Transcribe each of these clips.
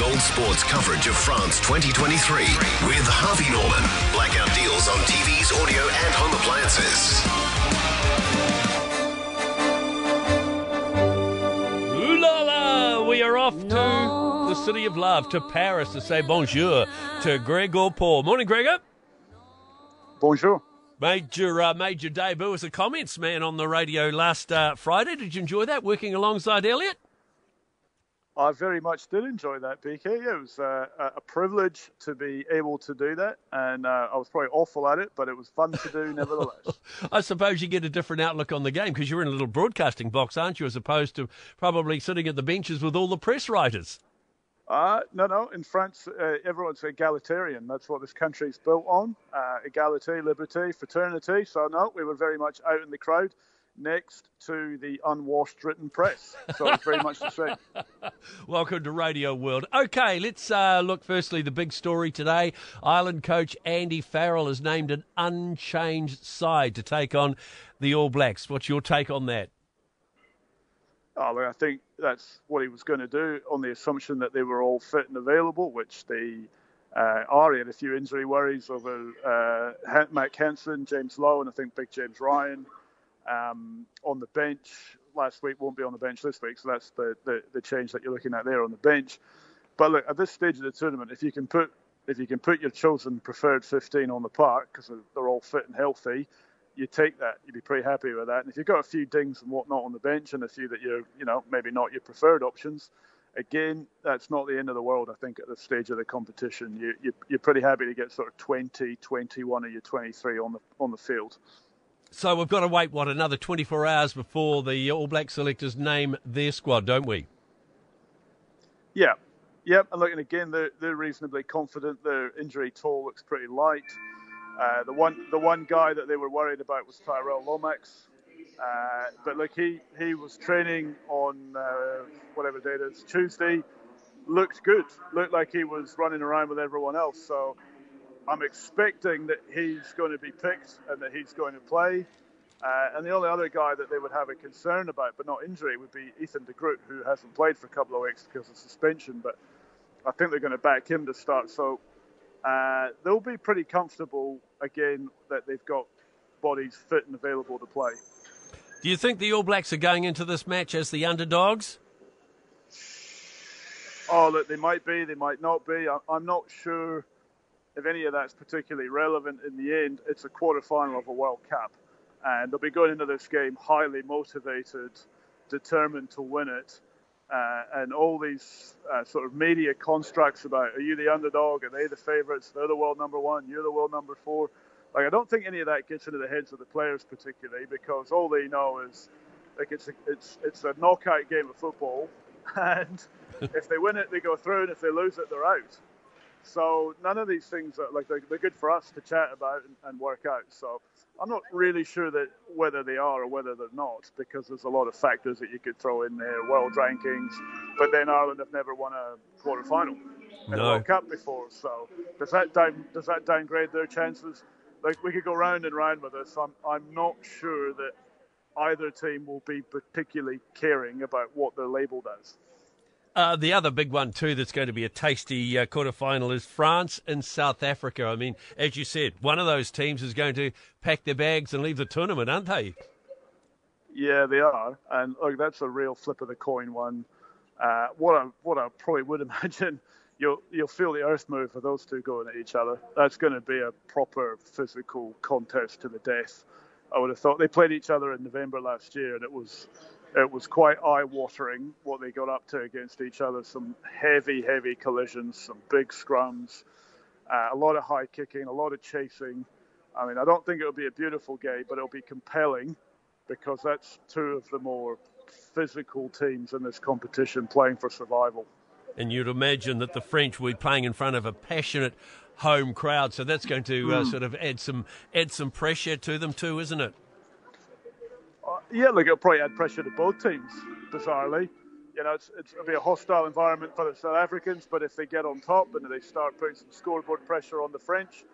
Gold Sports coverage of France 2023 with Harvey Norman. Blackout deals on TVs, audio, and home appliances. Ooh la la! We are off to the city of love, to Paris, to say bonjour to Gregor Paul. Morning, Gregor. Bonjour. Major your, uh, made your debut as a comments man on the radio last uh, Friday. Did you enjoy that, working alongside Elliot? I very much did enjoy that, PK. It was uh, a privilege to be able to do that, and uh, I was probably awful at it, but it was fun to do nevertheless. I suppose you get a different outlook on the game because you're in a little broadcasting box, aren't you, as opposed to probably sitting at the benches with all the press writers. Uh, no, no. In France, uh, everyone's egalitarian. That's what this country's built on: uh, equality, liberty, fraternity. So no, we were very much out in the crowd next to the unwashed written press. So it's very much the same. Welcome to Radio World. Okay, let's uh, look firstly the big story today. Ireland coach Andy Farrell has named an unchanged side to take on the All Blacks. What's your take on that? Oh, I think that's what he was going to do on the assumption that they were all fit and available, which they uh, are. He had a few injury worries over uh, Mack Hansen, James Lowe, and I think Big James Ryan um, on the bench last week won't be on the bench this week. So that's the, the, the change that you're looking at there on the bench. But look, at this stage of the tournament, if you can put if you can put your chosen preferred 15 on the park because they're all fit and healthy, you take that. You'd be pretty happy with that. And if you've got a few dings and whatnot on the bench and a few that you're, you know, maybe not your preferred options, again, that's not the end of the world. I think at this stage of the competition, you, you you're pretty happy to get sort of 20, 21 or your 23 on the on the field. So we've got to wait, what, another 24 hours before the All Black selectors name their squad, don't we? Yeah. Yep. And looking again, they're, they're reasonably confident. Their injury toll looks pretty light. Uh, the one the one guy that they were worried about was Tyrell Lomax. Uh, but look, he, he was training on uh, whatever day it is, Tuesday. Looked good. Looked like he was running around with everyone else. So I'm expecting that he's going to be picked and that he's going to play. Uh, and the only other guy that they would have a concern about, but not injury, would be Ethan de Groot, who hasn't played for a couple of weeks because of suspension. But I think they're going to back him to start. So uh, they'll be pretty comfortable again that they've got bodies fit and available to play. Do you think the All Blacks are going into this match as the underdogs? Oh, look, they might be, they might not be. I'm not sure if any of that's particularly relevant in the end, it's a quarter final of a World Cup. And they'll be going into this game highly motivated, determined to win it. Uh, and all these uh, sort of media constructs about are you the underdog? Are they the favourites? They're the world number one. You're the world number four. Like I don't think any of that gets into the heads of the players particularly because all they know is like it's a, it's it's a knockout game of football, and if they win it, they go through, and if they lose it, they're out. So none of these things are like they're, they're good for us to chat about and, and, work out. So I'm not really sure that whether they are or whether they're not because there's a lot of factors that you could throw in there, world rankings. But then Ireland have never won a quarter final in no. World Cup before. So does that down, does that downgrade their chances? Like we could go round and round with this. I'm I'm not sure that either team will be particularly caring about what they're labelled as. Uh, the other big one too that's going to be a tasty uh, quarterfinal is France and South Africa. I mean, as you said, one of those teams is going to pack their bags and leave the tournament, aren't they? Yeah, they are, and look, that's a real flip of the coin one. Uh, what I what I probably would imagine, you'll you'll feel the earth move for those two going at each other. That's going to be a proper physical contest to the death. I would have thought they played each other in November last year, and it was it was quite eye-watering what they got up to against each other. Some heavy, heavy collisions, some big scrums, uh, a lot of high kicking, a lot of chasing. I mean, I don't think it'll be a beautiful game, but it'll be compelling because that's two of the more physical teams in this competition playing for survival. And you'd imagine that the French will be playing in front of a passionate home crowd, so that's going to uh, mm. sort of add some add some pressure to them too, isn't it? Yeah, look, it'll probably add pressure to both teams, bizarrely. You know, it's, it's, it'll be a hostile environment for the South Africans, but if they get on top and they start putting some scoreboard pressure on the French,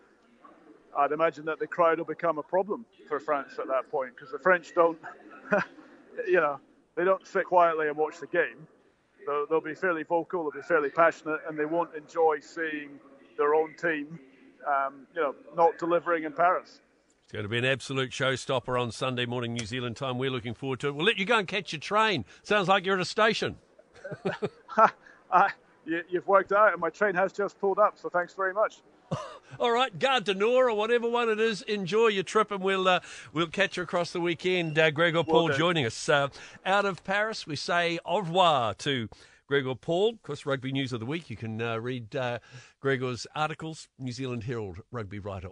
I'd imagine that the crowd will become a problem for France at that point because the French don't, you know, they don't sit quietly and watch the game. they'll, they'll be fairly vocal, they'll be fairly passionate, and they won't enjoy seeing their own team, um, you know, not delivering in Paris. It's going to be an absolute showstopper on Sunday morning New Zealand time. We're looking forward to it. We'll let you go and catch your train. Sounds like you're at a station. uh, you, have worked out, and my train has just pulled up, so thanks very much. All right, Nord or whatever one it is. Enjoy your trip, and we'll uh, we'll catch you across the weekend. Uh, Gregor Paul joining us uh, out of Paris. We say au revoir to Gregor Paul. Of course, Rugby News of the Week. You can uh, read uh, Gregor's articles, New Zealand Herald rugby writer.